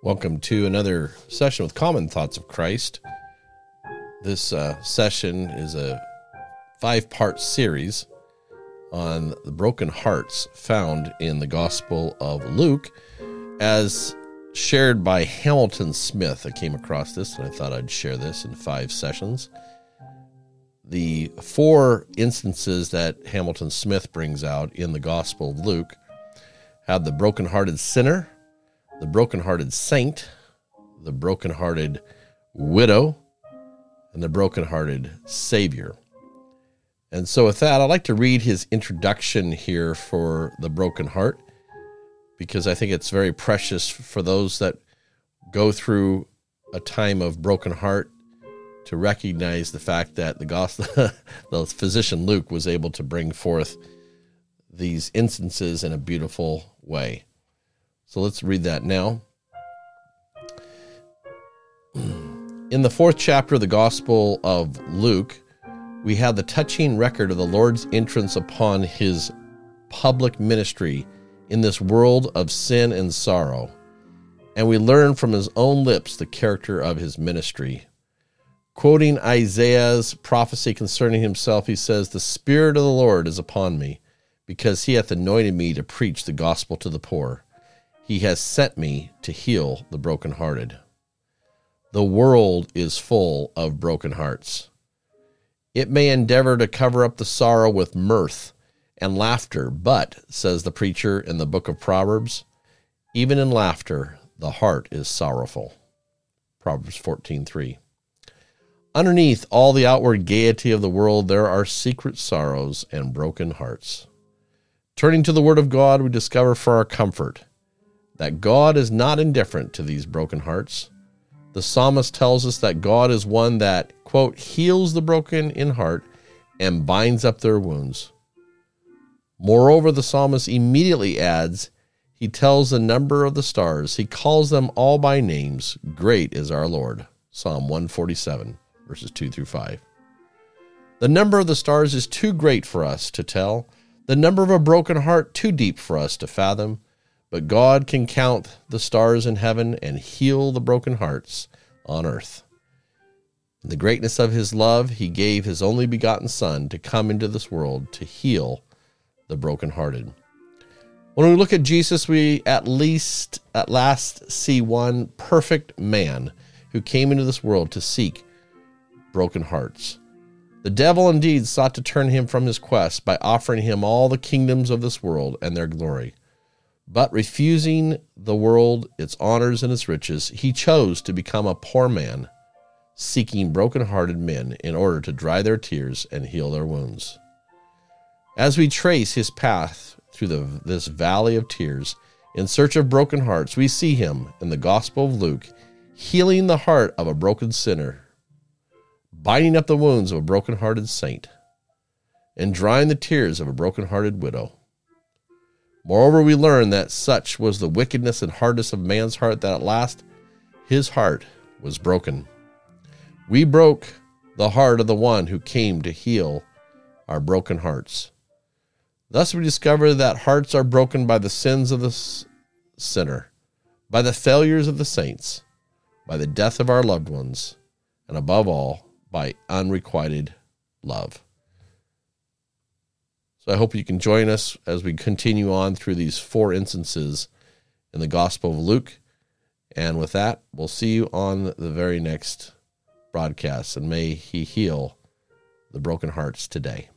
Welcome to another session with Common Thoughts of Christ. This uh, session is a five part series on the broken hearts found in the Gospel of Luke, as shared by Hamilton Smith. I came across this and I thought I'd share this in five sessions. The four instances that Hamilton Smith brings out in the Gospel of Luke have the broken-hearted sinner, the broken-hearted saint, the broken-hearted widow, and the broken-hearted savior. And so, with that, I'd like to read his introduction here for the broken heart because I think it's very precious for those that go through a time of broken heart to recognize the fact that the gospel, the physician Luke was able to bring forth these instances in a beautiful way. So let's read that now. In the fourth chapter of the Gospel of Luke, we have the touching record of the Lord's entrance upon his public ministry in this world of sin and sorrow. And we learn from his own lips the character of his ministry. Quoting Isaiah's prophecy concerning himself, he says, The Spirit of the Lord is upon me, because he hath anointed me to preach the gospel to the poor. He has sent me to heal the brokenhearted. The world is full of broken hearts. It may endeavor to cover up the sorrow with mirth and laughter, but, says the preacher in the book of Proverbs, even in laughter the heart is sorrowful. Proverbs 14:3. Underneath all the outward gaiety of the world there are secret sorrows and broken hearts. Turning to the word of God, we discover for our comfort that God is not indifferent to these broken hearts. The psalmist tells us that God is one that, quote, heals the broken in heart and binds up their wounds. Moreover, the psalmist immediately adds, He tells the number of the stars, He calls them all by names. Great is our Lord. Psalm 147, verses 2 through 5. The number of the stars is too great for us to tell, the number of a broken heart too deep for us to fathom. But God can count the stars in heaven and heal the broken hearts on earth. In the greatness of his love, he gave his only begotten Son to come into this world to heal the brokenhearted. When we look at Jesus, we at least at last see one perfect man who came into this world to seek broken hearts. The devil indeed sought to turn him from his quest by offering him all the kingdoms of this world and their glory. But refusing the world, its honors, and its riches, he chose to become a poor man, seeking broken-hearted men in order to dry their tears and heal their wounds. As we trace his path through the, this valley of tears in search of broken hearts, we see him in the Gospel of Luke healing the heart of a broken sinner, binding up the wounds of a broken-hearted saint, and drying the tears of a broken-hearted widow. Moreover, we learn that such was the wickedness and hardness of man's heart that at last his heart was broken. We broke the heart of the one who came to heal our broken hearts. Thus, we discover that hearts are broken by the sins of the sinner, by the failures of the saints, by the death of our loved ones, and above all, by unrequited love. So I hope you can join us as we continue on through these four instances in the Gospel of Luke. And with that, we'll see you on the very next broadcast, and may He heal the broken hearts today.